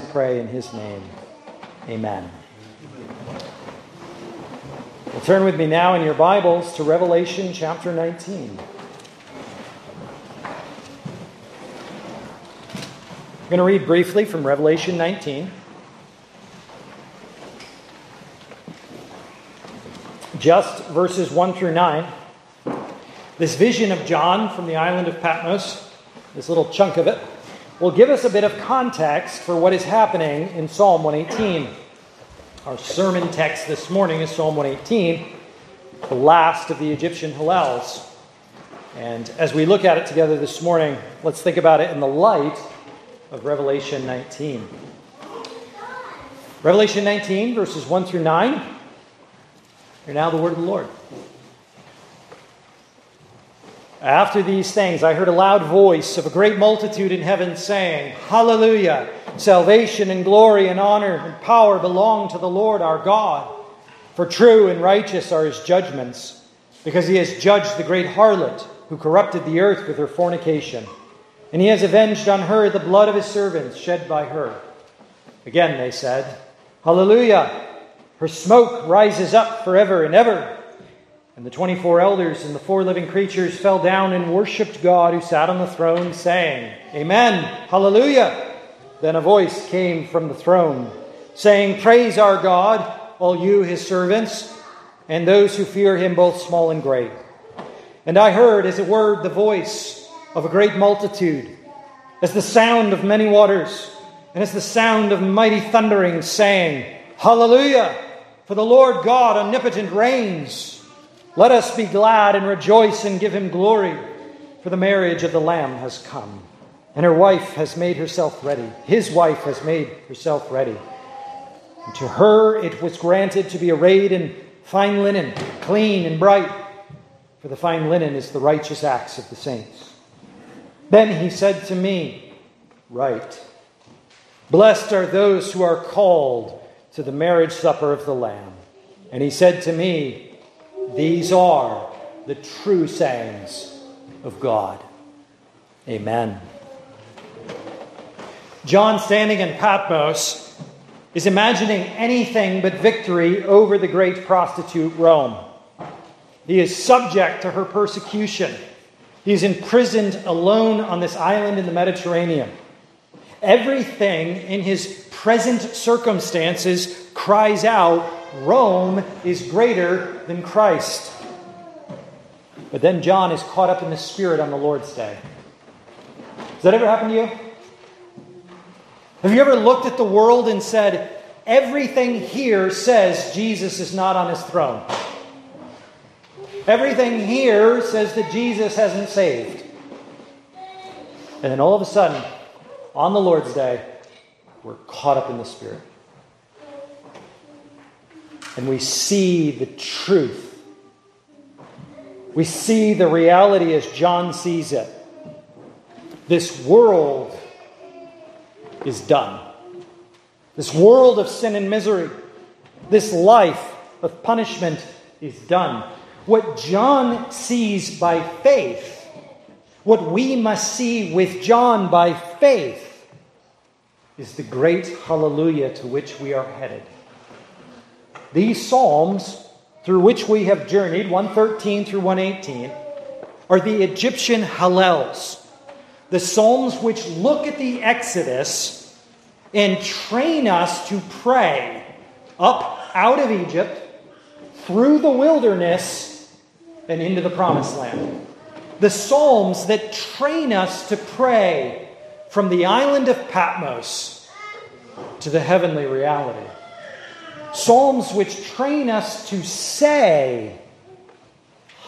pray in his name. Amen. Well, turn with me now in your Bibles to Revelation chapter 19. I'm going to read briefly from Revelation 19. Just verses 1 through 9. This vision of John from the island of Patmos, this little chunk of it, will give us a bit of context for what is happening in Psalm 118. Our sermon text this morning is Psalm 118, the last of the Egyptian Hallels. And as we look at it together this morning, let's think about it in the light of Revelation 19. Revelation 19, verses 1 through 9. Hear now the word of the Lord. After these things, I heard a loud voice of a great multitude in heaven saying, Hallelujah! Salvation and glory and honor and power belong to the Lord our God. For true and righteous are his judgments, because he has judged the great harlot who corrupted the earth with her fornication. And he has avenged on her the blood of his servants shed by her. Again they said, Hallelujah! Her smoke rises up forever and ever. And the 24 elders and the four living creatures fell down and worshiped God who sat on the throne, saying, Amen, Hallelujah. Then a voice came from the throne, saying, Praise our God, all you his servants, and those who fear him, both small and great. And I heard, as it were, the voice of a great multitude, as the sound of many waters, and as the sound of mighty thundering, saying, Hallelujah! For the Lord God omnipotent reigns. Let us be glad and rejoice and give him glory, for the marriage of the Lamb has come, and her wife has made herself ready. His wife has made herself ready. And to her it was granted to be arrayed in fine linen, clean and bright, for the fine linen is the righteous acts of the saints. Then he said to me, Write, blessed are those who are called to the marriage supper of the Lamb. And he said to me, these are the true sayings of God. Amen. John, standing in Patmos, is imagining anything but victory over the great prostitute Rome. He is subject to her persecution. He is imprisoned alone on this island in the Mediterranean. Everything in his present circumstances cries out Rome is greater than Christ. But then John is caught up in the Spirit on the Lord's Day. Does that ever happen to you? Have you ever looked at the world and said, everything here says Jesus is not on his throne? Everything here says that Jesus hasn't saved. And then all of a sudden, on the Lord's Day, we're caught up in the Spirit and we see the truth. We see the reality as John sees it. This world is done. This world of sin and misery, this life of punishment is done. What John sees by faith, what we must see with John by faith, is the great hallelujah to which we are headed. These Psalms, through which we have journeyed, 113 through 118, are the Egyptian Hallels, the Psalms which look at the Exodus and train us to pray up out of Egypt, through the wilderness, and into the promised land. The Psalms that train us to pray from the island of Patmos to the heavenly reality. Psalms which train us to say,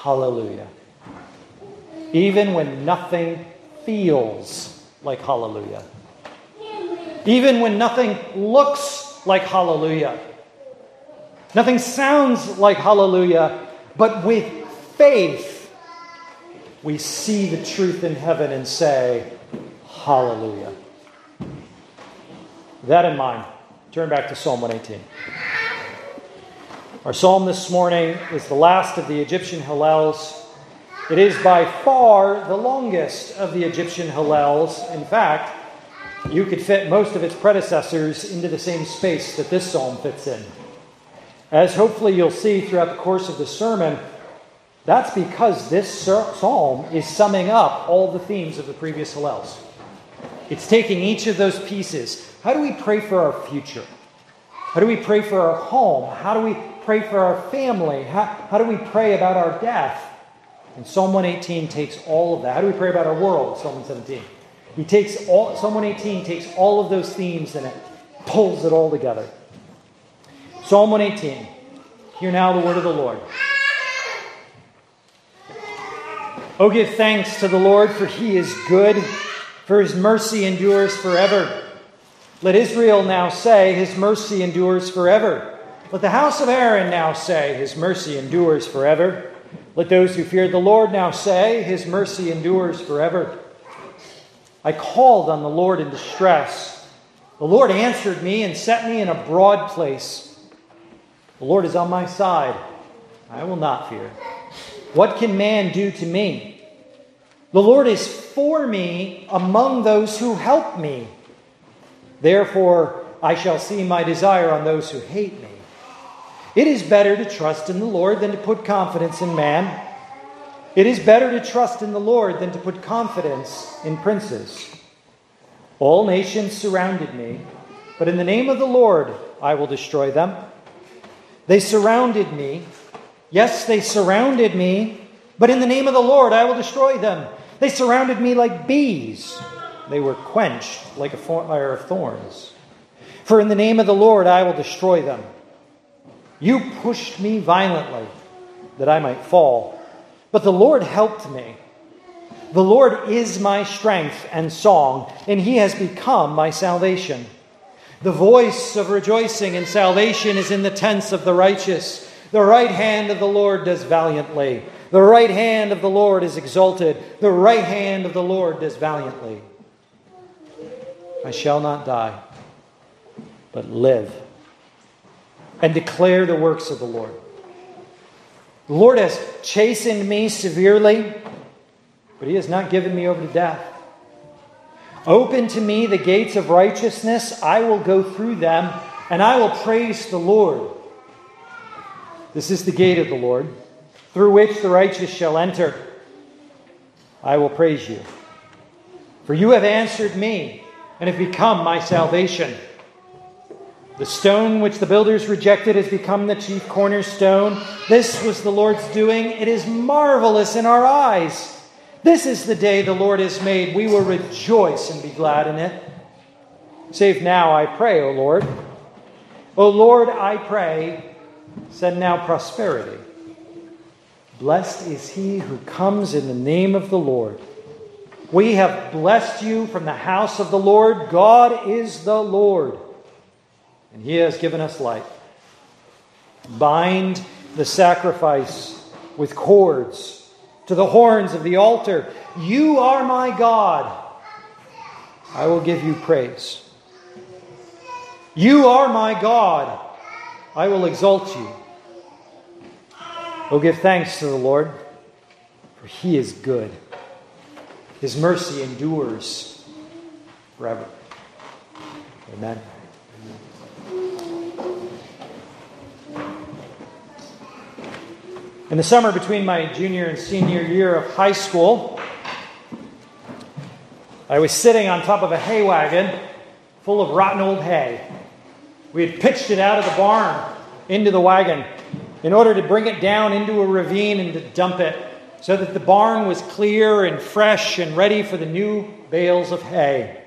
Hallelujah. Even when nothing feels like Hallelujah. Even when nothing looks like Hallelujah. Nothing sounds like Hallelujah, but with faith, we see the truth in heaven and say, Hallelujah. That in mind, turn back to Psalm 118. Our psalm this morning is the last of the Egyptian Hallels. It is by far the longest of the Egyptian Hallels. In fact, you could fit most of its predecessors into the same space that this psalm fits in. As hopefully you'll see throughout the course of the sermon, that's because this psalm is summing up all the themes of the previous Hallels. It's taking each of those pieces. How do we pray for our future? How do we pray for our home? How do we pray for our family? How, how do we pray about our death? And Psalm 118 takes all of that. How do we pray about our world? Psalm 117. He takes all, Psalm 118 takes all of those themes and it pulls it all together. Psalm 118. Hear now the word of the Lord. Oh, give thanks to the Lord, for he is good, for his mercy endures forever. Let Israel now say, His mercy endures forever. Let the house of Aaron now say, His mercy endures forever. Let those who fear the Lord now say, His mercy endures forever. I called on the Lord in distress. The Lord answered me and set me in a broad place. The Lord is on my side. I will not fear. What can man do to me? The Lord is for me among those who help me. Therefore, I shall see my desire on those who hate me. It is better to trust in the Lord than to put confidence in man. It is better to trust in the Lord than to put confidence in princes. All nations surrounded me, but in the name of the Lord I will destroy them. They surrounded me. Yes, they surrounded me, but in the name of the Lord I will destroy them. They surrounded me like bees. They were quenched like a fire of thorns. For in the name of the Lord I will destroy them. You pushed me violently that I might fall. But the Lord helped me. The Lord is my strength and song, and he has become my salvation. The voice of rejoicing and salvation is in the tents of the righteous. The right hand of the Lord does valiantly. The right hand of the Lord is exalted. The right hand of the Lord does valiantly. I shall not die, but live and declare the works of the Lord. The Lord has chastened me severely, but He has not given me over to death. Open to me the gates of righteousness. I will go through them, and I will praise the Lord. This is the gate of the Lord, through which the righteous shall enter. I will praise you. For you have answered me, and have become my salvation. The stone which the builders rejected has become the chief cornerstone. This was the Lord's doing. It is marvelous in our eyes. This is the day the Lord has made. We will rejoice and be glad in it. Save now, I pray, O Lord. O Lord, I pray, send now prosperity. Blessed is he who comes in the name of the Lord. We have blessed you from the house of the Lord. God is the Lord and He has given us life. Bind the sacrifice with cords to the horns of the altar. You are my God. I will give you praise. You are my God. I will exalt you. Oh, give thanks to the Lord, for he is good. His mercy endures forever. Amen. In the summer between my junior and senior year of high school, I was sitting on top of a hay wagon full of rotten old hay. We had pitched it out of the barn into the wagon in order to bring it down into a ravine and to dump it so that the barn was clear and fresh and ready for the new bales of hay.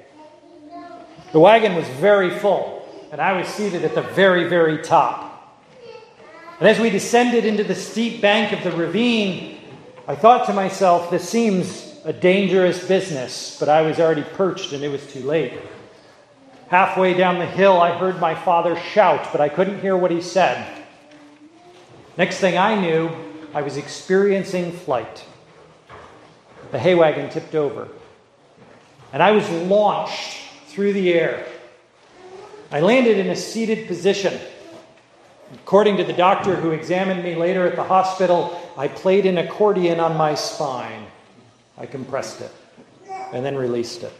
The wagon was very full, and I was seated at the very, very top. And as we descended into the steep bank of the ravine, I thought to myself, this seems a dangerous business, but I was already perched and it was too late. Halfway down the hill, I heard my father shout, but I couldn't hear what he said. Next thing I knew, I was experiencing flight. The hay wagon tipped over, and I was launched through the air. I landed in a seated position According to the doctor who examined me later at the hospital, I played an accordion on my spine. I compressed it and then released it.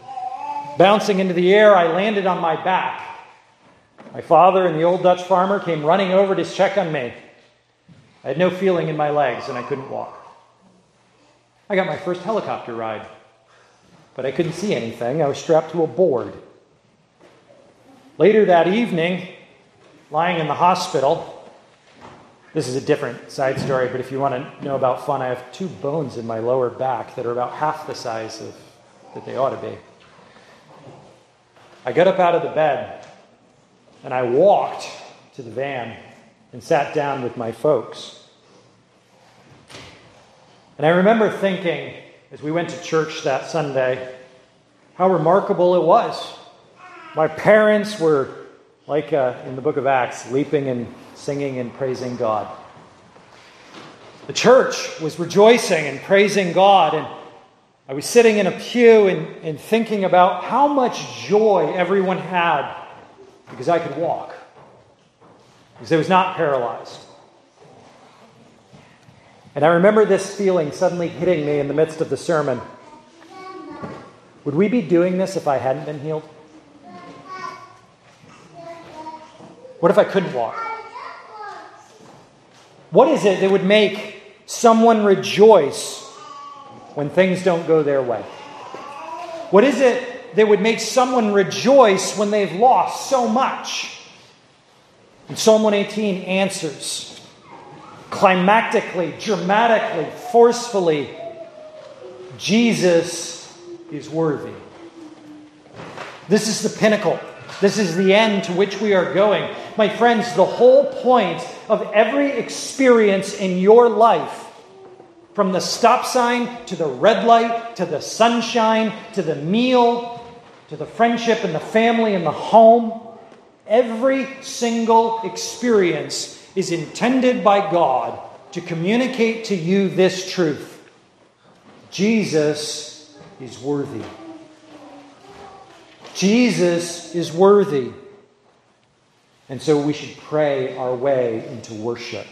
Bouncing into the air, I landed on my back. My father and the old Dutch farmer came running over to check on me. I had no feeling in my legs and I couldn't walk. I got my first helicopter ride, but I couldn't see anything. I was strapped to a board. Later that evening, lying in the hospital, this is a different side story, but if you want to know about fun, I have two bones in my lower back that are about half the size of that they ought to be. I got up out of the bed and I walked to the van and sat down with my folks. And I remember thinking, as we went to church that Sunday, how remarkable it was. My parents were, like uh, in the book of Acts, leaping and singing and praising God. The church was rejoicing and praising God, and I was sitting in a pew and, and thinking about how much joy everyone had because I could walk, because I was not paralyzed. And I remember this feeling suddenly hitting me in the midst of the sermon. Would we be doing this if I hadn't been healed? What if I couldn't walk? What is it that would make someone rejoice when things don't go their way? What is it that would make someone rejoice when they've lost so much? And Psalm 118 answers climactically, dramatically, forcefully Jesus is worthy. This is the pinnacle. This is the end to which we are going. My friends, the whole point of every experience in your life, from the stop sign to the red light to the sunshine to the meal to the friendship and the family and the home, every single experience is intended by God to communicate to you this truth Jesus is worthy. Jesus is worthy. And so we should pray our way into worship.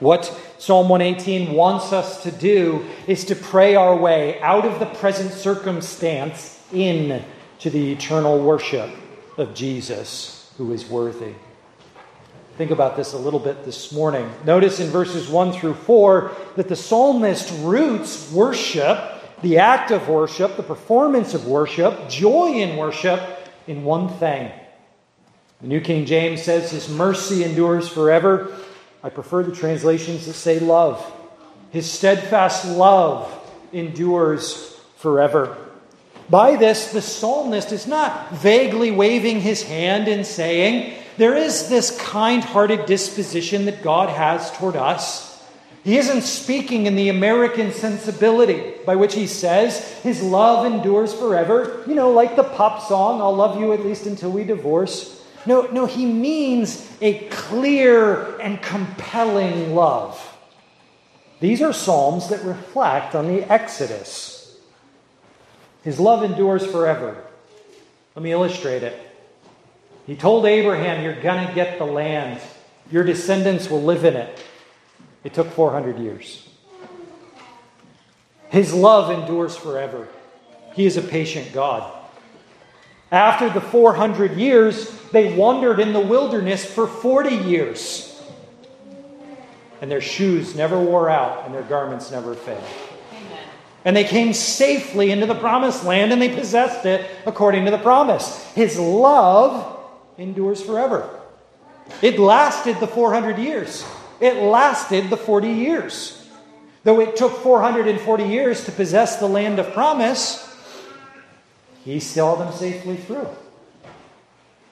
What Psalm 118 wants us to do is to pray our way out of the present circumstance in to the eternal worship of Jesus, who is worthy. Think about this a little bit this morning. Notice in verses 1 through 4 that the psalmist roots worship the act of worship, the performance of worship, joy in worship, in one thing. The New King James says, His mercy endures forever. I prefer the translations that say love. His steadfast love endures forever. By this, the psalmist is not vaguely waving his hand and saying, There is this kind hearted disposition that God has toward us. He isn't speaking in the American sensibility by which he says his love endures forever, you know, like the pop song, I'll love you at least until we divorce. No, no, he means a clear and compelling love. These are psalms that reflect on the Exodus. His love endures forever. Let me illustrate it. He told Abraham, You're going to get the land, your descendants will live in it. It took 400 years. His love endures forever. He is a patient God. After the 400 years, they wandered in the wilderness for 40 years. And their shoes never wore out and their garments never failed. And they came safely into the promised land and they possessed it according to the promise. His love endures forever. It lasted the 400 years. It lasted the 40 years. Though it took 440 years to possess the land of promise, he saw them safely through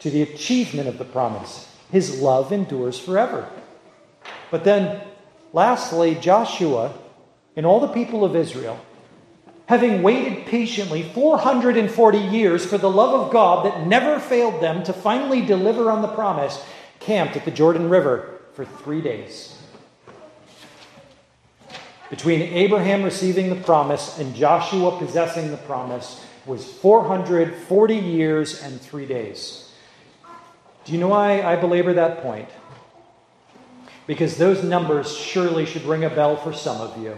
to the achievement of the promise. His love endures forever. But then, lastly, Joshua and all the people of Israel, having waited patiently 440 years for the love of God that never failed them to finally deliver on the promise, camped at the Jordan River for three days. Between Abraham receiving the promise and Joshua possessing the promise was 440 years and three days. Do you know why I belabor that point? Because those numbers surely should ring a bell for some of you.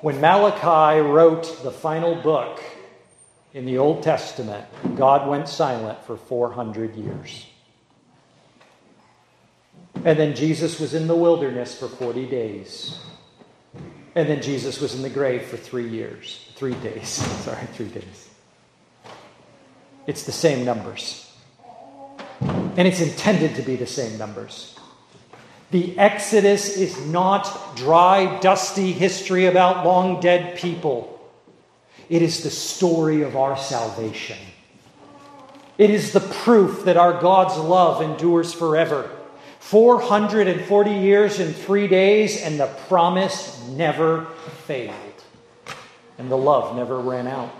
When Malachi wrote the final book in the Old Testament, God went silent for 400 years. And then Jesus was in the wilderness for 40 days. And then Jesus was in the grave for three years. Three days. Sorry, three days. It's the same numbers. And it's intended to be the same numbers. The Exodus is not dry, dusty history about long dead people. It is the story of our salvation. It is the proof that our God's love endures forever. 440 years and three days, and the promise never failed. And the love never ran out.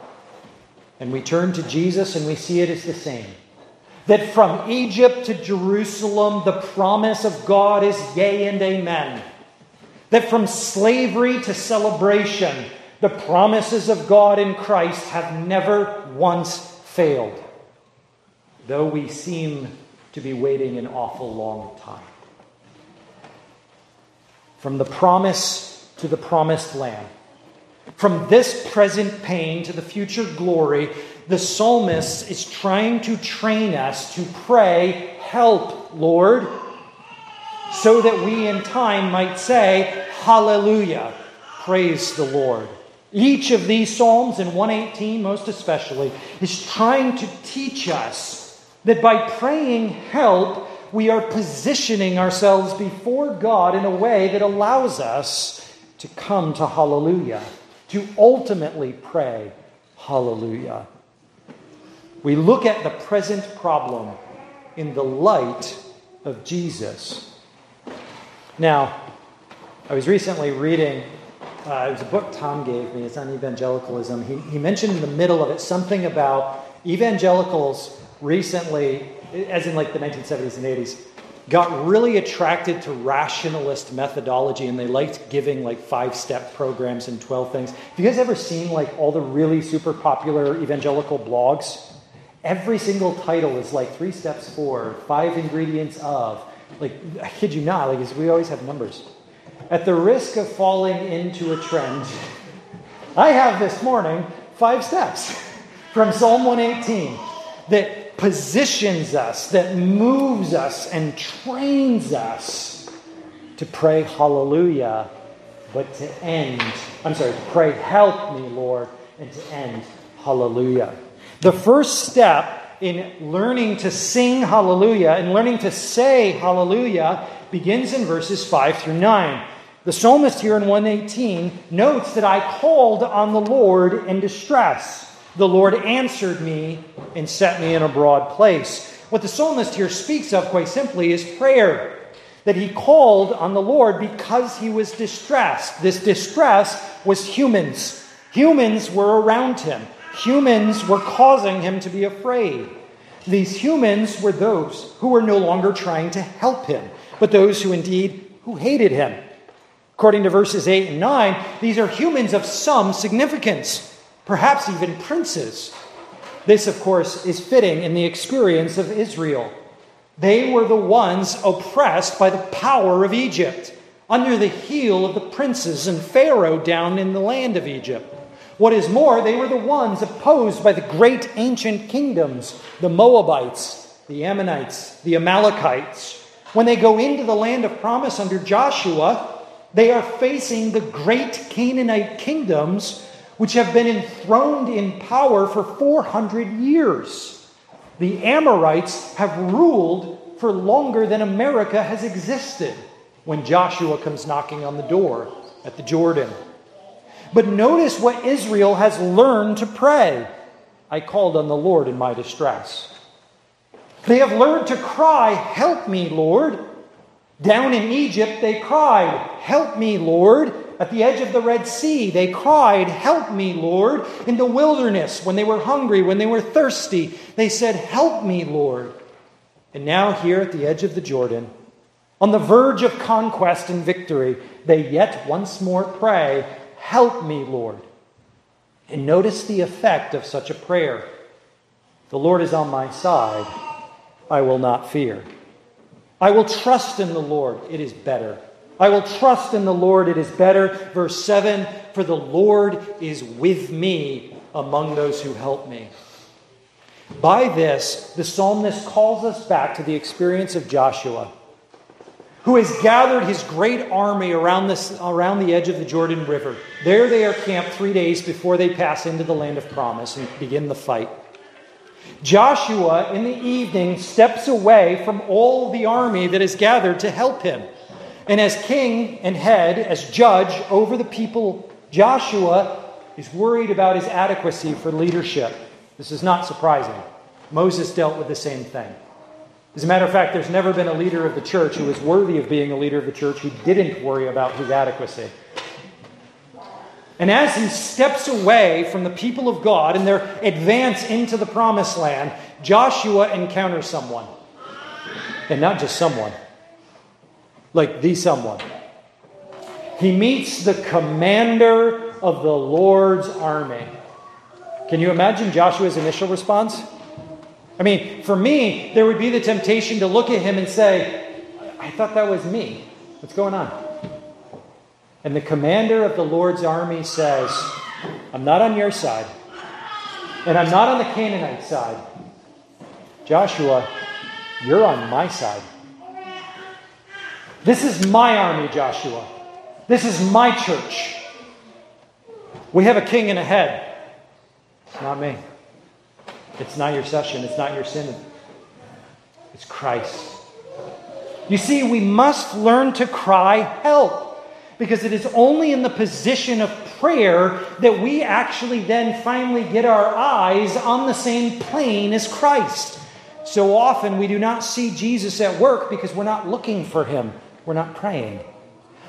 And we turn to Jesus and we see it as the same. That from Egypt to Jerusalem, the promise of God is yea and amen. That from slavery to celebration, the promises of God in Christ have never once failed, though we seem to be waiting an awful long time. From the promise to the promised land, from this present pain to the future glory, the psalmist is trying to train us to pray, Help, Lord, so that we in time might say, Hallelujah, praise the Lord. Each of these Psalms, in 118 most especially, is trying to teach us that by praying help, we are positioning ourselves before God in a way that allows us to come to hallelujah, to ultimately pray hallelujah. We look at the present problem in the light of Jesus. Now, I was recently reading uh, it was a book Tom gave me. It's on evangelicalism. He, he mentioned in the middle of it something about evangelicals recently, as in like the 1970s and 80s, got really attracted to rationalist methodology and they liked giving like five step programs and 12 things. Have you guys ever seen like all the really super popular evangelical blogs? Every single title is like three steps for, five ingredients of. Like, I kid you not, like, we always have numbers. At the risk of falling into a trend, I have this morning five steps from Psalm 118 that positions us, that moves us, and trains us to pray hallelujah, but to end, I'm sorry, to pray help me, Lord, and to end hallelujah. The first step in learning to sing hallelujah and learning to say hallelujah begins in verses 5 through 9. The psalmist here in 118 notes that I called on the Lord in distress. The Lord answered me and set me in a broad place. What the psalmist here speaks of, quite simply, is prayer. That he called on the Lord because he was distressed. This distress was humans. Humans were around him, humans were causing him to be afraid. These humans were those who were no longer trying to help him, but those who indeed who hated him. According to verses 8 and 9, these are humans of some significance, perhaps even princes. This, of course, is fitting in the experience of Israel. They were the ones oppressed by the power of Egypt, under the heel of the princes and Pharaoh down in the land of Egypt. What is more, they were the ones opposed by the great ancient kingdoms, the Moabites, the Ammonites, the Amalekites. When they go into the land of promise under Joshua, they are facing the great Canaanite kingdoms which have been enthroned in power for 400 years. The Amorites have ruled for longer than America has existed when Joshua comes knocking on the door at the Jordan. But notice what Israel has learned to pray. I called on the Lord in my distress. They have learned to cry, Help me, Lord. Down in Egypt, they cried, Help me, Lord. At the edge of the Red Sea, they cried, Help me, Lord. In the wilderness, when they were hungry, when they were thirsty, they said, Help me, Lord. And now, here at the edge of the Jordan, on the verge of conquest and victory, they yet once more pray, Help me, Lord. And notice the effect of such a prayer. The Lord is on my side. I will not fear. I will trust in the Lord, it is better. I will trust in the Lord, it is better. Verse 7 For the Lord is with me, among those who help me. By this, the psalmist calls us back to the experience of Joshua, who has gathered his great army around, this, around the edge of the Jordan River. There they are camped three days before they pass into the land of promise and begin the fight. Joshua, in the evening, steps away from all the army that is gathered to help him. And as king and head, as judge over the people, Joshua is worried about his adequacy for leadership. This is not surprising. Moses dealt with the same thing. As a matter of fact, there's never been a leader of the church who was worthy of being a leader of the church who didn't worry about his adequacy. And as he steps away from the people of God and their advance into the promised land, Joshua encounters someone. And not just someone, like the someone. He meets the commander of the Lord's army. Can you imagine Joshua's initial response? I mean, for me, there would be the temptation to look at him and say, I thought that was me. What's going on? And the commander of the Lord's army says, I'm not on your side, and I'm not on the Canaanite side. Joshua, you're on my side. This is my army, Joshua. This is my church. We have a king and a head. It's not me. It's not your session. It's not your synod. It's Christ. You see, we must learn to cry, Help! Because it is only in the position of prayer that we actually then finally get our eyes on the same plane as Christ. So often we do not see Jesus at work because we're not looking for him. We're not praying.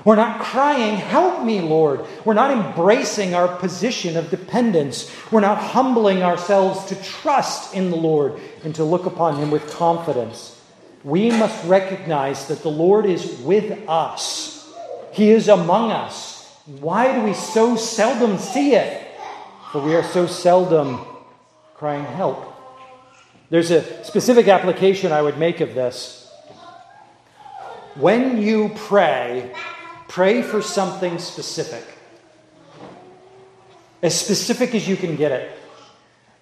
We're not crying, Help me, Lord. We're not embracing our position of dependence. We're not humbling ourselves to trust in the Lord and to look upon Him with confidence. We must recognize that the Lord is with us he is among us. Why do we so seldom see it? For we are so seldom crying, Help. There's a specific application I would make of this. When you pray, pray for something specific. As specific as you can get it.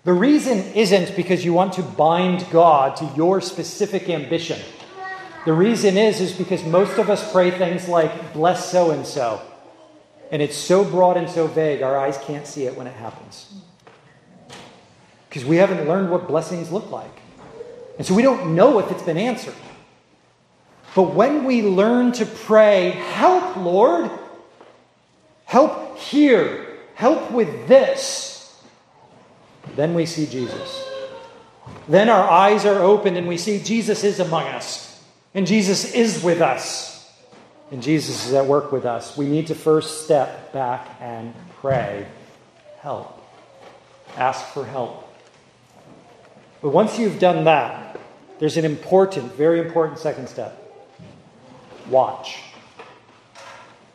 The reason isn't because you want to bind God to your specific ambition. The reason is is because most of us pray things like bless so and so. And it's so broad and so vague, our eyes can't see it when it happens. Because we haven't learned what blessings look like. And so we don't know if it's been answered. But when we learn to pray, help, Lord, help here, help with this, then we see Jesus. Then our eyes are opened and we see Jesus is among us. And Jesus is with us. And Jesus is at work with us. We need to first step back and pray. Help. Ask for help. But once you've done that, there's an important, very important second step. Watch.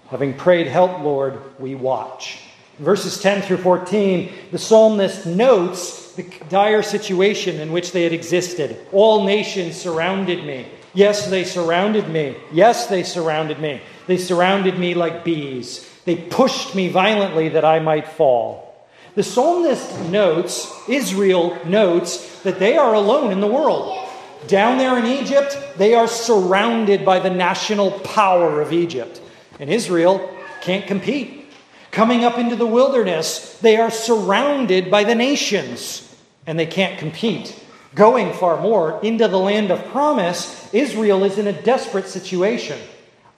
Having prayed, Help, Lord, we watch. Verses 10 through 14, the psalmist notes the dire situation in which they had existed. All nations surrounded me. Yes, they surrounded me. Yes, they surrounded me. They surrounded me like bees. They pushed me violently that I might fall. The psalmist notes, Israel notes, that they are alone in the world. Down there in Egypt, they are surrounded by the national power of Egypt. And Israel can't compete. Coming up into the wilderness, they are surrounded by the nations, and they can't compete going far more into the land of promise, Israel is in a desperate situation.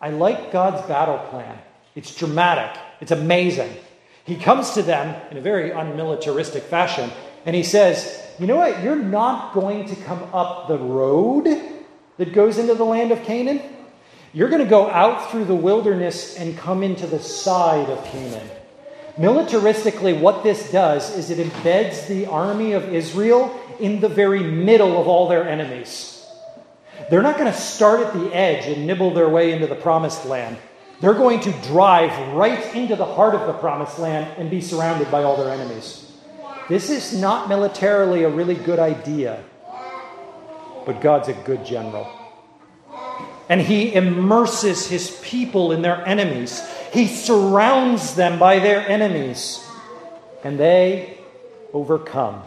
I like God's battle plan. It's dramatic, it's amazing. He comes to them in a very unmilitaristic fashion and he says, You know what? You're not going to come up the road that goes into the land of Canaan. You're going to go out through the wilderness and come into the side of Canaan. Militaristically, what this does is it embeds the army of Israel in the very middle of all their enemies. They're not going to start at the edge and nibble their way into the promised land. They're going to drive right into the heart of the promised land and be surrounded by all their enemies. This is not militarily a really good idea, but God's a good general. And he immerses his people in their enemies. He surrounds them by their enemies. And they overcome.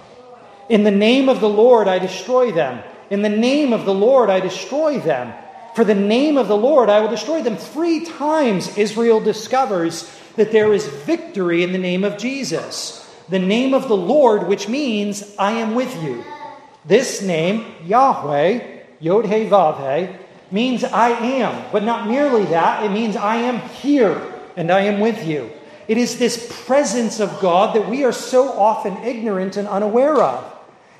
In the name of the Lord I destroy them. In the name of the Lord I destroy them. For the name of the Lord I will destroy them. Three times Israel discovers that there is victory in the name of Jesus. The name of the Lord, which means I am with you. This name, Yahweh, Yod He Vav He, means I am. But not merely that, it means I am here and I am with you. It is this presence of God that we are so often ignorant and unaware of.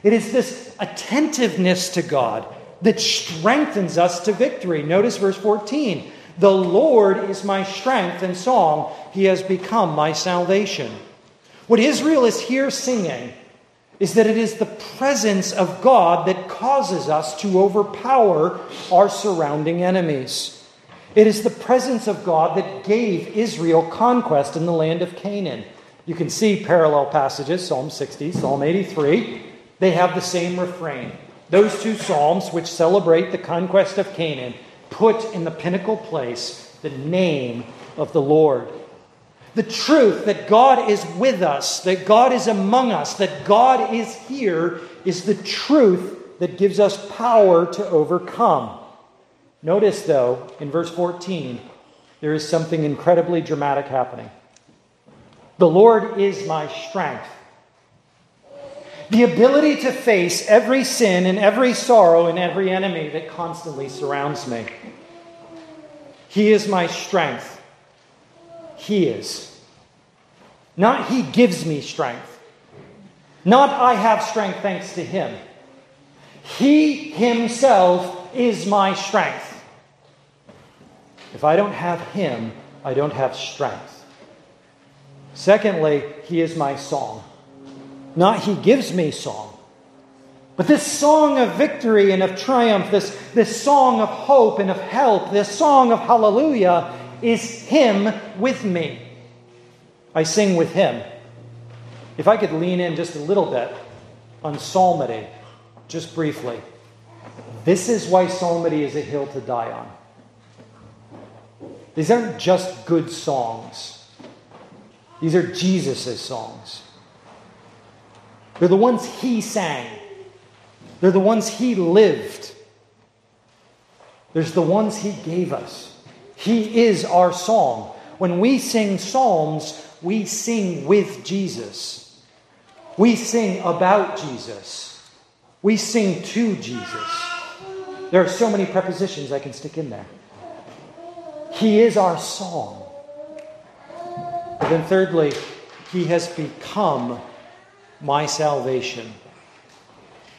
It is this attentiveness to God that strengthens us to victory. Notice verse 14 The Lord is my strength and song, He has become my salvation. What Israel is here singing is that it is the presence of God that causes us to overpower our surrounding enemies. It is the presence of God that gave Israel conquest in the land of Canaan. You can see parallel passages, Psalm 60, Psalm 83. They have the same refrain. Those two psalms, which celebrate the conquest of Canaan, put in the pinnacle place the name of the Lord. The truth that God is with us, that God is among us, that God is here, is the truth that gives us power to overcome. Notice, though, in verse 14, there is something incredibly dramatic happening. The Lord is my strength. The ability to face every sin and every sorrow and every enemy that constantly surrounds me. He is my strength. He is. Not He gives me strength. Not I have strength thanks to Him. He Himself is my strength. If I don't have Him, I don't have strength. Secondly, He is my song. Not He gives me song. But this song of victory and of triumph, this, this song of hope and of help, this song of hallelujah is Him with me. I sing with Him. If I could lean in just a little bit on psalmody, just briefly. This is why psalmody is a hill to die on. These aren't just good songs, these are Jesus' songs. They're the ones he sang, they're the ones he lived. There's the ones he gave us. He is our song. When we sing psalms, we sing with Jesus. We sing about Jesus. We sing to Jesus. There are so many prepositions I can stick in there. He is our song. And then, thirdly, He has become my salvation.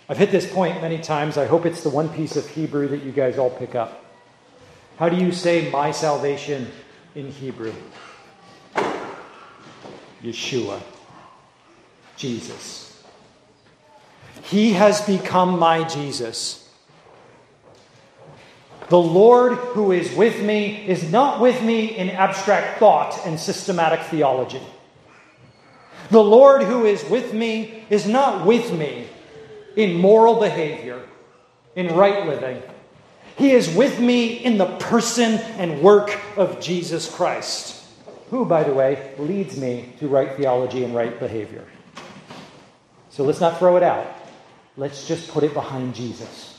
I've hit this point many times. I hope it's the one piece of Hebrew that you guys all pick up. How do you say my salvation in Hebrew? Yeshua, Jesus. He has become my Jesus. The Lord who is with me is not with me in abstract thought and systematic theology. The Lord who is with me is not with me in moral behavior, in right living. He is with me in the person and work of Jesus Christ, who, by the way, leads me to right theology and right behavior. So let's not throw it out. Let's just put it behind Jesus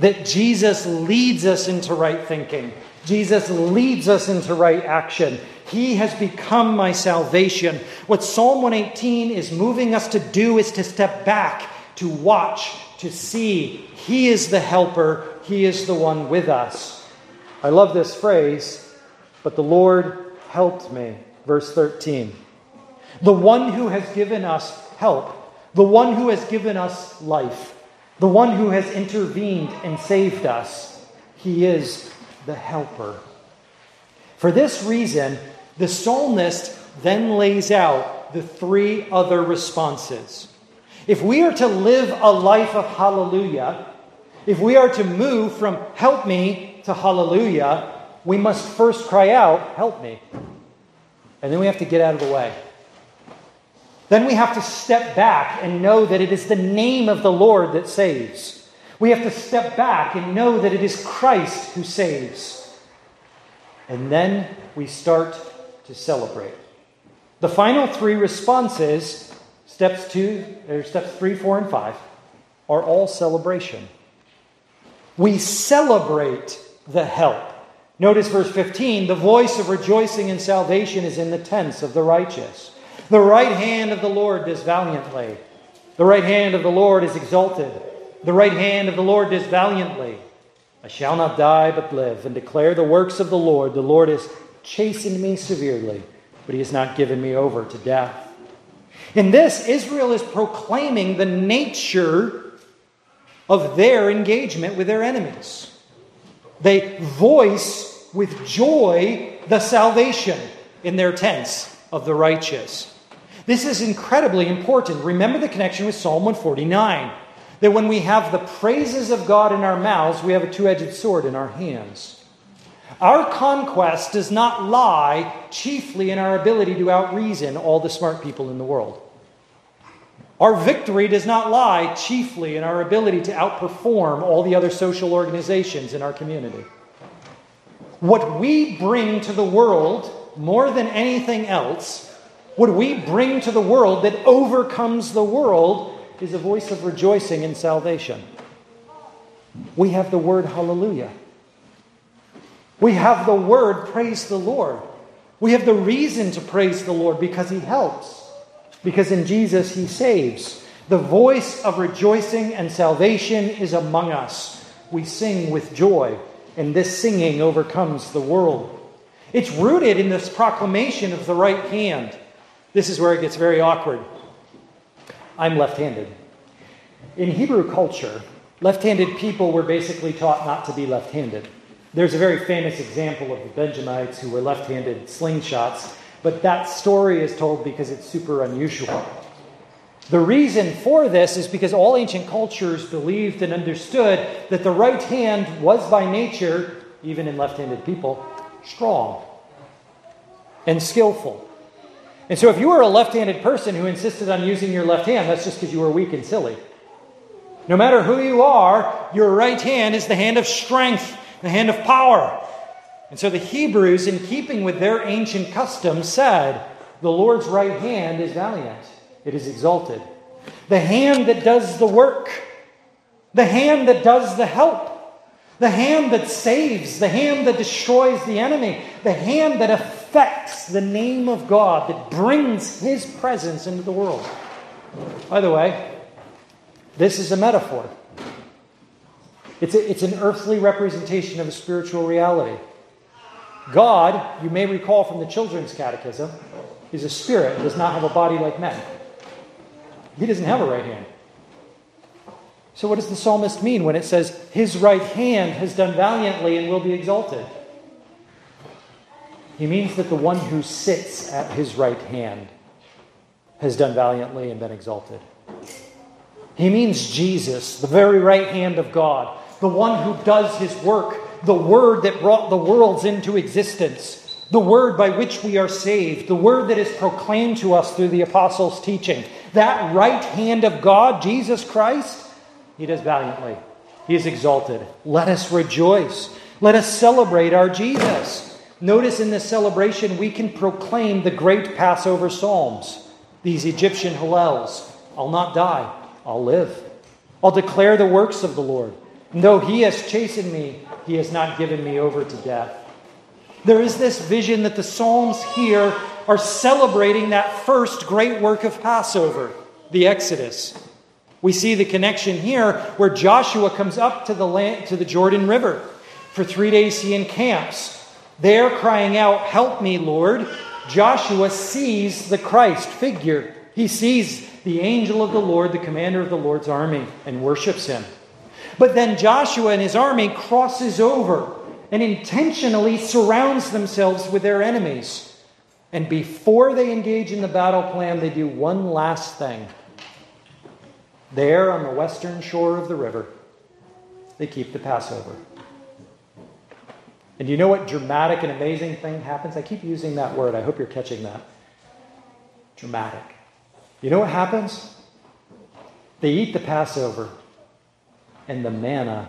that Jesus leads us into right thinking. Jesus leads us into right action. He has become my salvation. What Psalm 118 is moving us to do is to step back, to watch, to see. He is the helper, He is the one with us. I love this phrase, but the Lord helped me. Verse 13. The one who has given us help, the one who has given us life the one who has intervened and saved us. He is the helper. For this reason, the psalmist then lays out the three other responses. If we are to live a life of hallelujah, if we are to move from help me to hallelujah, we must first cry out, help me. And then we have to get out of the way. Then we have to step back and know that it is the name of the Lord that saves. We have to step back and know that it is Christ who saves. And then we start to celebrate. The final three responses Steps two, or steps three, four, and five are all celebration. We celebrate the help. Notice verse 15 the voice of rejoicing and salvation is in the tents of the righteous. The right hand of the Lord does valiantly. The right hand of the Lord is exalted. The right hand of the Lord does valiantly. I shall not die but live and declare the works of the Lord. The Lord has chastened me severely, but he has not given me over to death. In this, Israel is proclaiming the nature of their engagement with their enemies. They voice with joy the salvation in their tents of the righteous. This is incredibly important. Remember the connection with Psalm 149 that when we have the praises of God in our mouths, we have a two edged sword in our hands. Our conquest does not lie chiefly in our ability to outreason all the smart people in the world. Our victory does not lie chiefly in our ability to outperform all the other social organizations in our community. What we bring to the world more than anything else, what we bring to the world that overcomes the world, is a voice of rejoicing and salvation. We have the word hallelujah. We have the word praise the Lord. We have the reason to praise the Lord because he helps because in Jesus he saves. The voice of rejoicing and salvation is among us. We sing with joy, and this singing overcomes the world. It's rooted in this proclamation of the right hand. This is where it gets very awkward. I'm left handed. In Hebrew culture, left handed people were basically taught not to be left handed. There's a very famous example of the Benjamites who were left handed slingshots but that story is told because it's super unusual. The reason for this is because all ancient cultures believed and understood that the right hand was by nature, even in left handed people, strong and skillful. And so if you were a left handed person who insisted on using your left hand, that's just because you were weak and silly. No matter who you are, your right hand is the hand of strength, the hand of power. And so the Hebrews, in keeping with their ancient custom, said, The Lord's right hand is valiant, it is exalted. The hand that does the work, the hand that does the help, the hand that saves, the hand that destroys the enemy, the hand that affects the name of God, that brings his presence into the world. By the way, this is a metaphor. It's, a, it's an earthly representation of a spiritual reality. God, you may recall from the children's catechism, is a spirit, does not have a body like men. He doesn't have a right hand. So, what does the psalmist mean when it says, His right hand has done valiantly and will be exalted? He means that the one who sits at his right hand has done valiantly and been exalted. He means Jesus, the very right hand of God, the one who does his work the word that brought the worlds into existence, the word by which we are saved, the word that is proclaimed to us through the apostles' teaching. That right hand of God, Jesus Christ, he does valiantly. He is exalted. Let us rejoice. Let us celebrate our Jesus. Notice in this celebration, we can proclaim the great Passover Psalms, these Egyptian Hallels. I'll not die, I'll live. I'll declare the works of the Lord. Though he has chastened me, he has not given me over to death. There is this vision that the Psalms here are celebrating that first great work of Passover, the Exodus. We see the connection here where Joshua comes up to the, land, to the Jordan River. For three days he encamps. There, crying out, Help me, Lord, Joshua sees the Christ figure. He sees the angel of the Lord, the commander of the Lord's army, and worships him. But then Joshua and his army crosses over and intentionally surrounds themselves with their enemies. And before they engage in the battle plan, they do one last thing. There on the western shore of the river, they keep the Passover. And you know what dramatic and amazing thing happens? I keep using that word. I hope you're catching that. Dramatic. You know what happens? They eat the Passover and the manna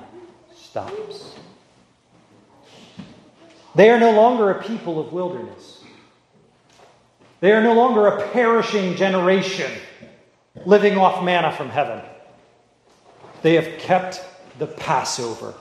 stops. They are no longer a people of wilderness. They are no longer a perishing generation living off manna from heaven. They have kept the Passover.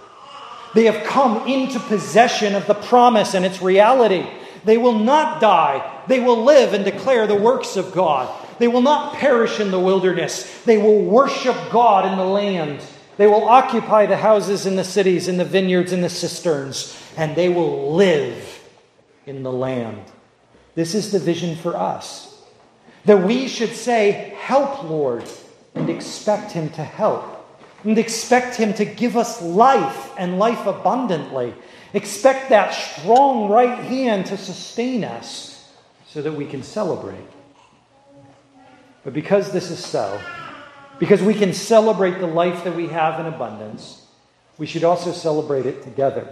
They have come into possession of the promise and its reality. They will not die. They will live and declare the works of God. They will not perish in the wilderness. They will worship God in the land. They will occupy the houses in the cities, in the vineyards, in the cisterns, and they will live in the land. This is the vision for us. That we should say, Help, Lord, and expect Him to help. And expect Him to give us life and life abundantly. Expect that strong right hand to sustain us so that we can celebrate. But because this is so, because we can celebrate the life that we have in abundance, we should also celebrate it together.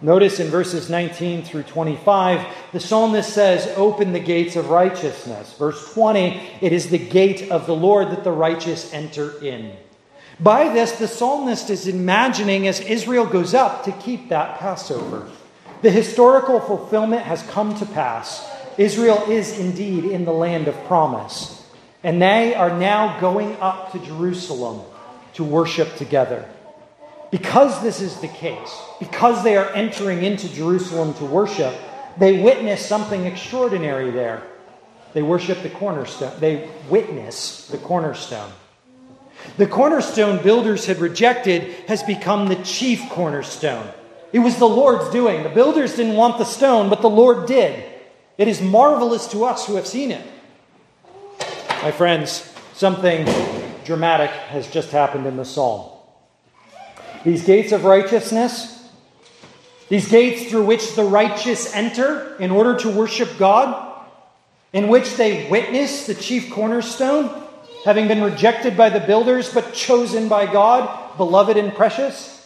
Notice in verses 19 through 25, the psalmist says, Open the gates of righteousness. Verse 20, it is the gate of the Lord that the righteous enter in. By this, the psalmist is imagining as Israel goes up to keep that Passover. The historical fulfillment has come to pass. Israel is indeed in the land of promise. And they are now going up to Jerusalem to worship together. Because this is the case, because they are entering into Jerusalem to worship, they witness something extraordinary there. They worship the cornerstone. They witness the cornerstone. The cornerstone builders had rejected has become the chief cornerstone. It was the Lord's doing. The builders didn't want the stone, but the Lord did. It is marvelous to us who have seen it. My friends, something dramatic has just happened in the psalm. These gates of righteousness, these gates through which the righteous enter in order to worship God, in which they witness the chief cornerstone, having been rejected by the builders but chosen by God, beloved and precious.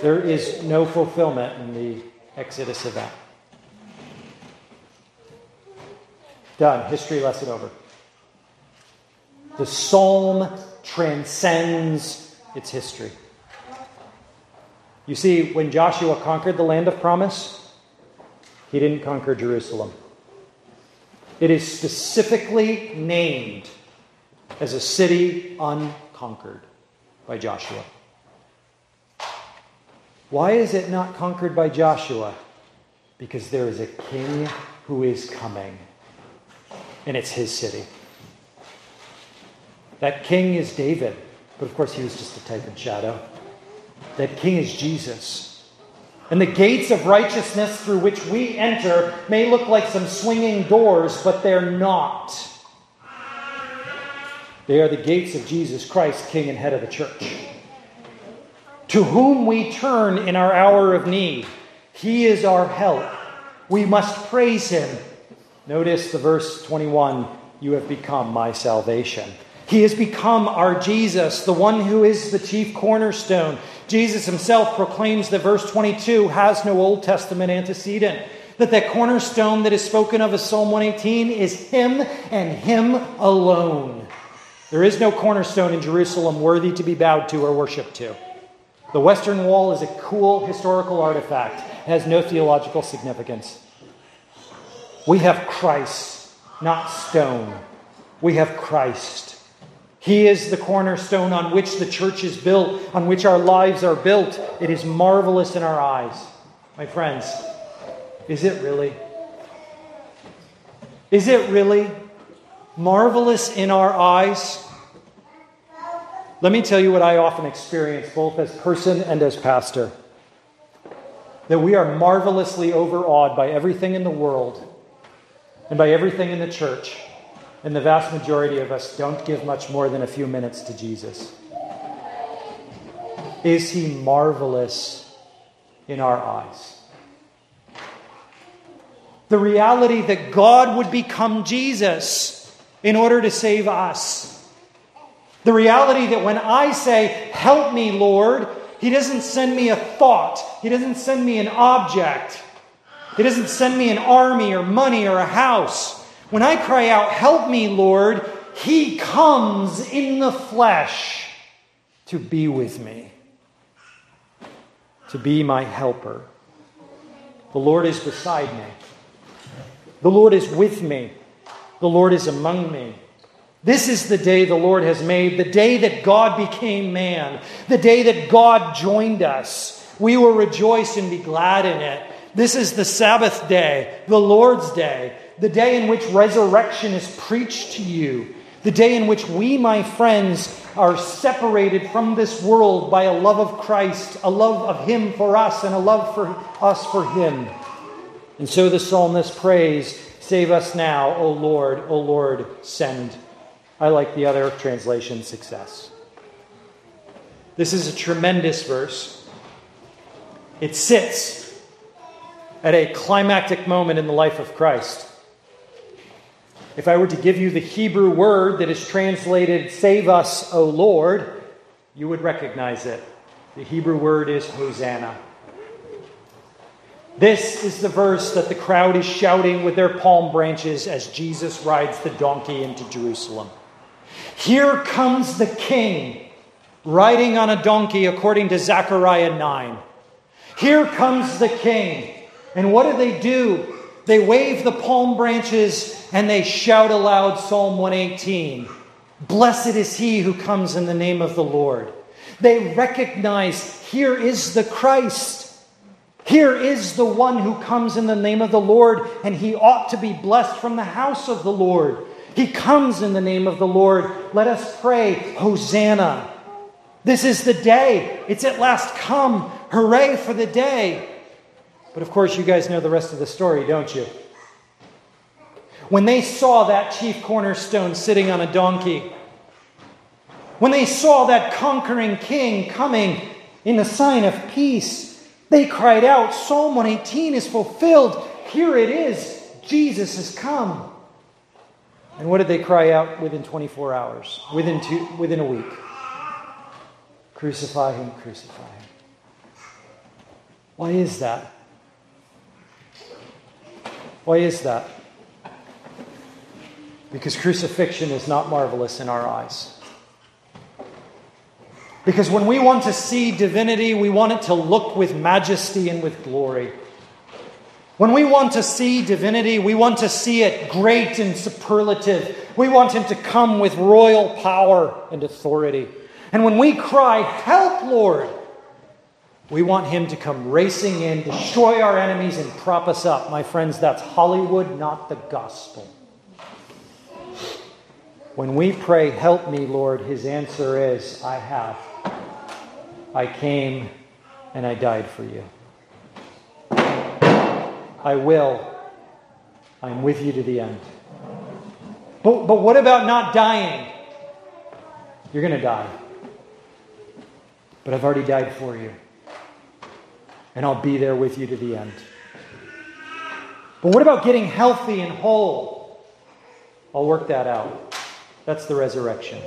There is no fulfillment in the Exodus event. Done. History lesson over. The psalm transcends its history. You see, when Joshua conquered the land of promise, he didn't conquer Jerusalem. It is specifically named as a city unconquered by Joshua. Why is it not conquered by Joshua? Because there is a king who is coming, and it's his city. That king is David, but of course he was just a type and shadow. That king is Jesus. And the gates of righteousness through which we enter may look like some swinging doors, but they're not. They are the gates of Jesus Christ, King and head of the church. To whom we turn in our hour of need. He is our help. We must praise him. Notice the verse 21 You have become my salvation. He has become our Jesus, the one who is the chief cornerstone. Jesus himself proclaims that verse 22 has no Old Testament antecedent. That that cornerstone that is spoken of as Psalm 118 is Him and Him alone. There is no cornerstone in Jerusalem worthy to be bowed to or worshiped to. The Western Wall is a cool historical artifact, it has no theological significance. We have Christ, not stone. We have Christ. He is the cornerstone on which the church is built, on which our lives are built. It is marvelous in our eyes. My friends, is it really? Is it really marvelous in our eyes? Let me tell you what I often experience, both as person and as pastor. That we are marvelously overawed by everything in the world and by everything in the church and the vast majority of us don't give much more than a few minutes to Jesus. Is he marvelous in our eyes? The reality that God would become Jesus in order to save us. The reality that when I say, Help me, Lord, He doesn't send me a thought, He doesn't send me an object, He doesn't send me an army or money or a house. When I cry out, Help me, Lord, He comes in the flesh to be with me, to be my helper. The Lord is beside me. The Lord is with me. The Lord is among me. This is the day the Lord has made, the day that God became man, the day that God joined us. We will rejoice and be glad in it. This is the Sabbath day, the Lord's day, the day in which resurrection is preached to you, the day in which we, my friends, are separated from this world by a love of Christ, a love of Him for us, and a love for us for Him. And so the psalmist prays, Save us now, O Lord, O Lord, send. I like the other translation, success. This is a tremendous verse. It sits at a climactic moment in the life of Christ. If I were to give you the Hebrew word that is translated, Save us, O Lord, you would recognize it. The Hebrew word is Hosanna. This is the verse that the crowd is shouting with their palm branches as Jesus rides the donkey into Jerusalem. Here comes the king riding on a donkey, according to Zechariah 9. Here comes the king. And what do they do? They wave the palm branches and they shout aloud Psalm 118 Blessed is he who comes in the name of the Lord. They recognize here is the Christ. Here is the one who comes in the name of the Lord, and he ought to be blessed from the house of the Lord. He comes in the name of the Lord. Let us pray, Hosanna. This is the day. It's at last come. Hooray for the day. But of course, you guys know the rest of the story, don't you? When they saw that chief cornerstone sitting on a donkey, when they saw that conquering king coming in the sign of peace, they cried out, Psalm 118 is fulfilled. Here it is. Jesus has come. And what did they cry out within 24 hours? Within, two, within a week? Crucify him, crucify him. Why is that? Why is that? Because crucifixion is not marvelous in our eyes. Because when we want to see divinity, we want it to look with majesty and with glory. When we want to see divinity, we want to see it great and superlative. We want him to come with royal power and authority. And when we cry, Help, Lord, we want him to come racing in, destroy our enemies, and prop us up. My friends, that's Hollywood, not the gospel. When we pray, Help me, Lord, his answer is, I have. I came and I died for you. I will. I'm with you to the end. But, but what about not dying? You're going to die. But I've already died for you. And I'll be there with you to the end. But what about getting healthy and whole? I'll work that out. That's the resurrection.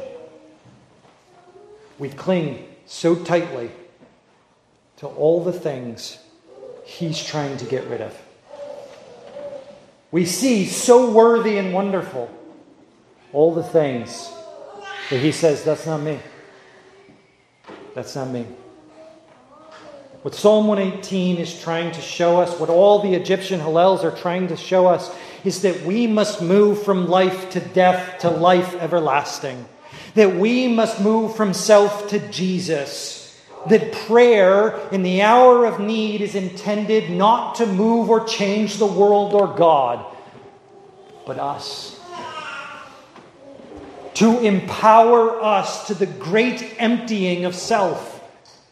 We cling so tightly to all the things he's trying to get rid of. We see so worthy and wonderful all the things that he says, That's not me. That's not me. What Psalm 118 is trying to show us, what all the Egyptian Hallels are trying to show us, is that we must move from life to death to life everlasting. That we must move from self to Jesus. That prayer in the hour of need is intended not to move or change the world or God, but us to empower us to the great emptying of self,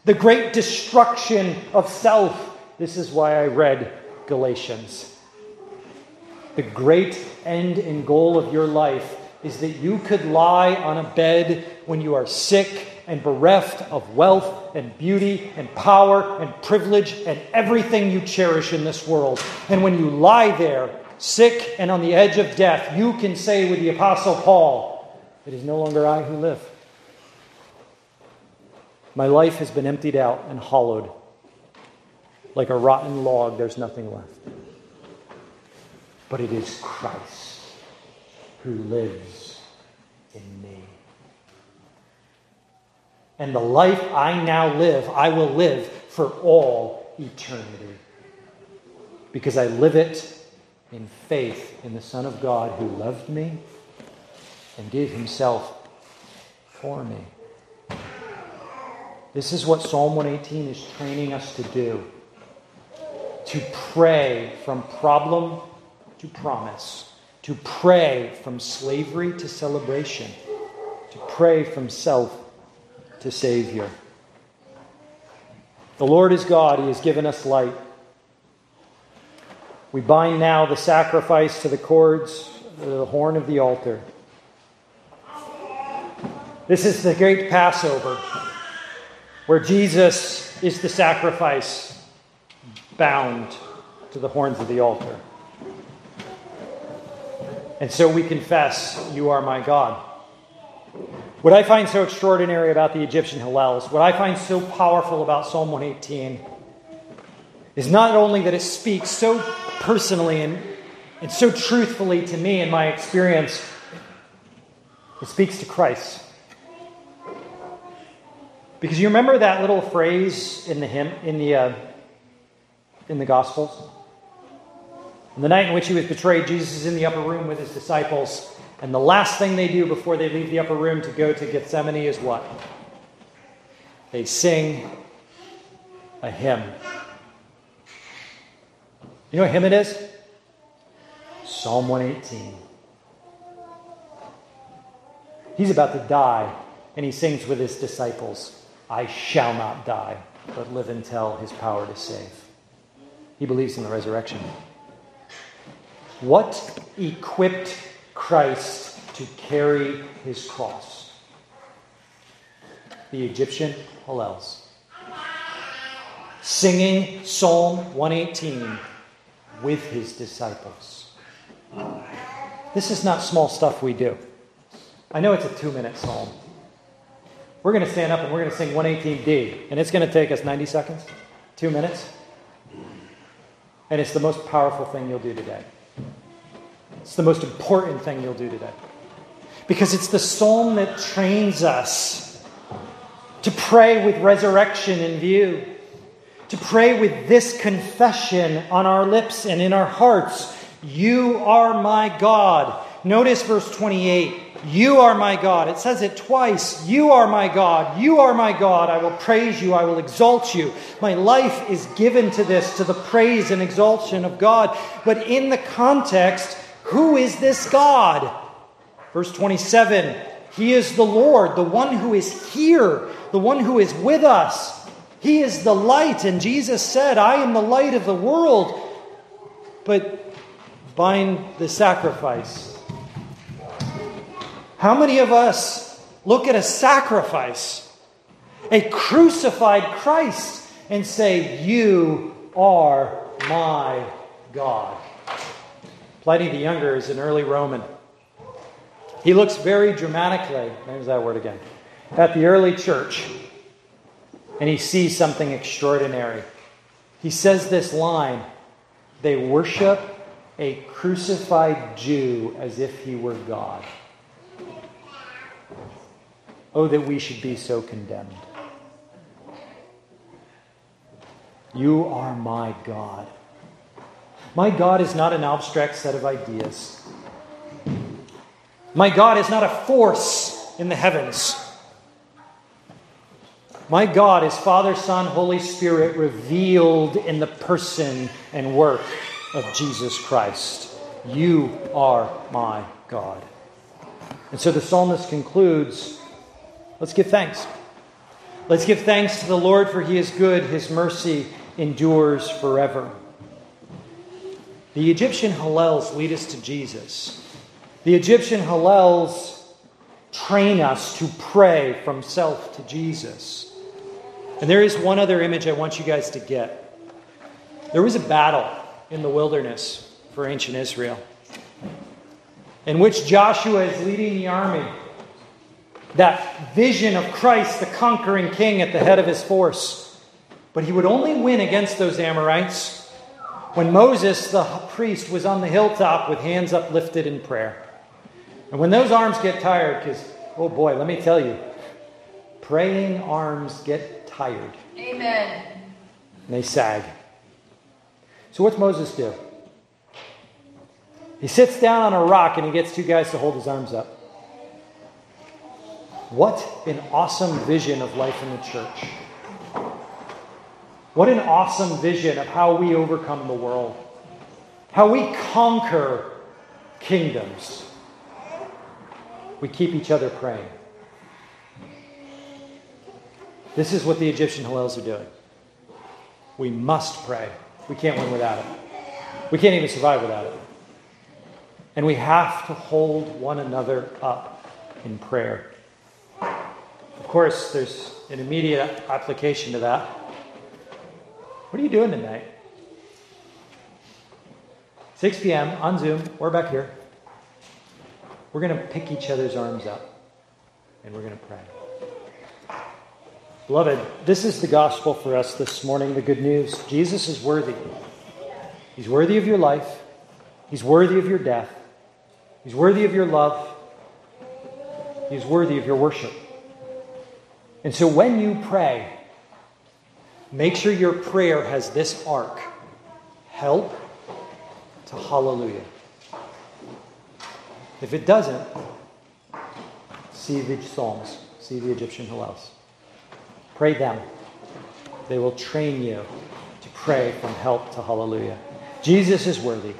the great destruction of self. This is why I read Galatians. The great end and goal of your life is that you could lie on a bed when you are sick and bereft of wealth and beauty and power and privilege and everything you cherish in this world. And when you lie there, sick and on the edge of death, you can say with the Apostle Paul, it is no longer I who live. My life has been emptied out and hollowed. Like a rotten log, there's nothing left. But it is Christ who lives in me. And the life I now live, I will live for all eternity. Because I live it in faith in the Son of God who loved me and give himself for me. This is what Psalm 118 is training us to do to pray from problem to promise, to pray from slavery to celebration, to pray from self to Savior. The Lord is God, He has given us light. We bind now the sacrifice to the cords, the horn of the altar. This is the great Passover where Jesus is the sacrifice bound to the horns of the altar. And so we confess, You are my God. What I find so extraordinary about the Egyptian Hallels, what I find so powerful about Psalm 118, is not only that it speaks so personally and, and so truthfully to me in my experience, it speaks to Christ. Because you remember that little phrase in the hymn, in the, uh, in the Gospels? On the night in which he was betrayed, Jesus is in the upper room with his disciples, and the last thing they do before they leave the upper room to go to Gethsemane is what? They sing a hymn. You know what hymn it is? Psalm 118. He's about to die, and he sings with his disciples. I shall not die, but live and tell his power to save. He believes in the resurrection. What equipped Christ to carry his cross? The Egyptian Hallels. Singing Psalm 118 with his disciples. This is not small stuff we do. I know it's a two minute psalm. We're going to stand up and we're going to sing 118D, and it's going to take us 90 seconds, two minutes. And it's the most powerful thing you'll do today. It's the most important thing you'll do today. Because it's the psalm that trains us to pray with resurrection in view, to pray with this confession on our lips and in our hearts You are my God. Notice verse 28. You are my God. It says it twice. You are my God. You are my God. I will praise you. I will exalt you. My life is given to this, to the praise and exaltation of God. But in the context, who is this God? Verse 27 He is the Lord, the one who is here, the one who is with us. He is the light. And Jesus said, I am the light of the world. But bind the sacrifice how many of us look at a sacrifice, a crucified Christ, and say, You are my God? Pliny the Younger is an early Roman. He looks very dramatically, there's that word again, at the early church, and he sees something extraordinary. He says this line They worship a crucified Jew as if he were God. Oh, that we should be so condemned. You are my God. My God is not an abstract set of ideas. My God is not a force in the heavens. My God is Father, Son, Holy Spirit revealed in the person and work of Jesus Christ. You are my God. And so the psalmist concludes Let's give thanks. Let's give thanks to the Lord, for he is good. His mercy endures forever. The Egyptian Hallels lead us to Jesus. The Egyptian Hallels train us to pray from self to Jesus. And there is one other image I want you guys to get. There was a battle in the wilderness for ancient Israel in which Joshua is leading the army that vision of Christ, the conquering king, at the head of his force. But he would only win against those Amorites when Moses, the priest, was on the hilltop with hands uplifted in prayer. And when those arms get tired, because, oh boy, let me tell you, praying arms get tired. Amen. And they sag. So what's Moses do? He sits down on a rock and he gets two guys to hold his arms up. What an awesome vision of life in the church. What an awesome vision of how we overcome the world, how we conquer kingdoms. We keep each other praying. This is what the Egyptian Hallels are doing. We must pray. We can't win without it. We can't even survive without it. And we have to hold one another up in prayer. Of course, there's an immediate application to that. What are you doing tonight? 6 p.m. on Zoom. We're back here. We're going to pick each other's arms up and we're going to pray. Beloved, this is the gospel for us this morning, the good news. Jesus is worthy. He's worthy of your life, He's worthy of your death, He's worthy of your love, He's worthy of your worship. And so when you pray, make sure your prayer has this arc help to hallelujah. If it doesn't, see the Psalms, see the Egyptian Hallels. Pray them. They will train you to pray from help to hallelujah. Jesus is worthy.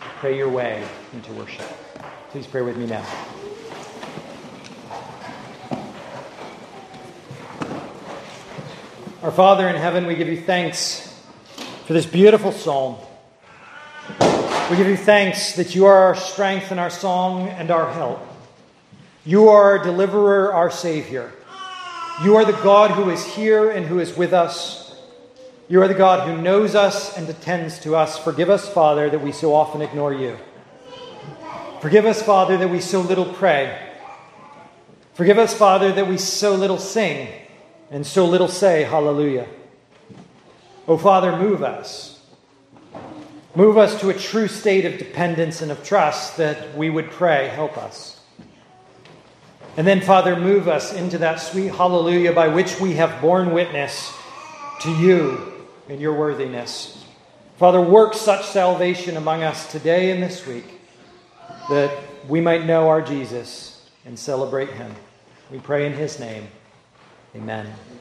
Pray your way into worship. Please pray with me now. Our Father in heaven, we give you thanks for this beautiful psalm. We give you thanks that you are our strength and our song and our help. You are our deliverer, our Savior. You are the God who is here and who is with us. You are the God who knows us and attends to us. Forgive us, Father, that we so often ignore you. Forgive us, Father, that we so little pray. Forgive us, Father, that we so little sing and so little say hallelujah. Oh, Father, move us. Move us to a true state of dependence and of trust that we would pray, help us. And then, Father, move us into that sweet hallelujah by which we have borne witness to you and your worthiness. Father, work such salvation among us today and this week that we might know our Jesus and celebrate him. We pray in his name. Amen.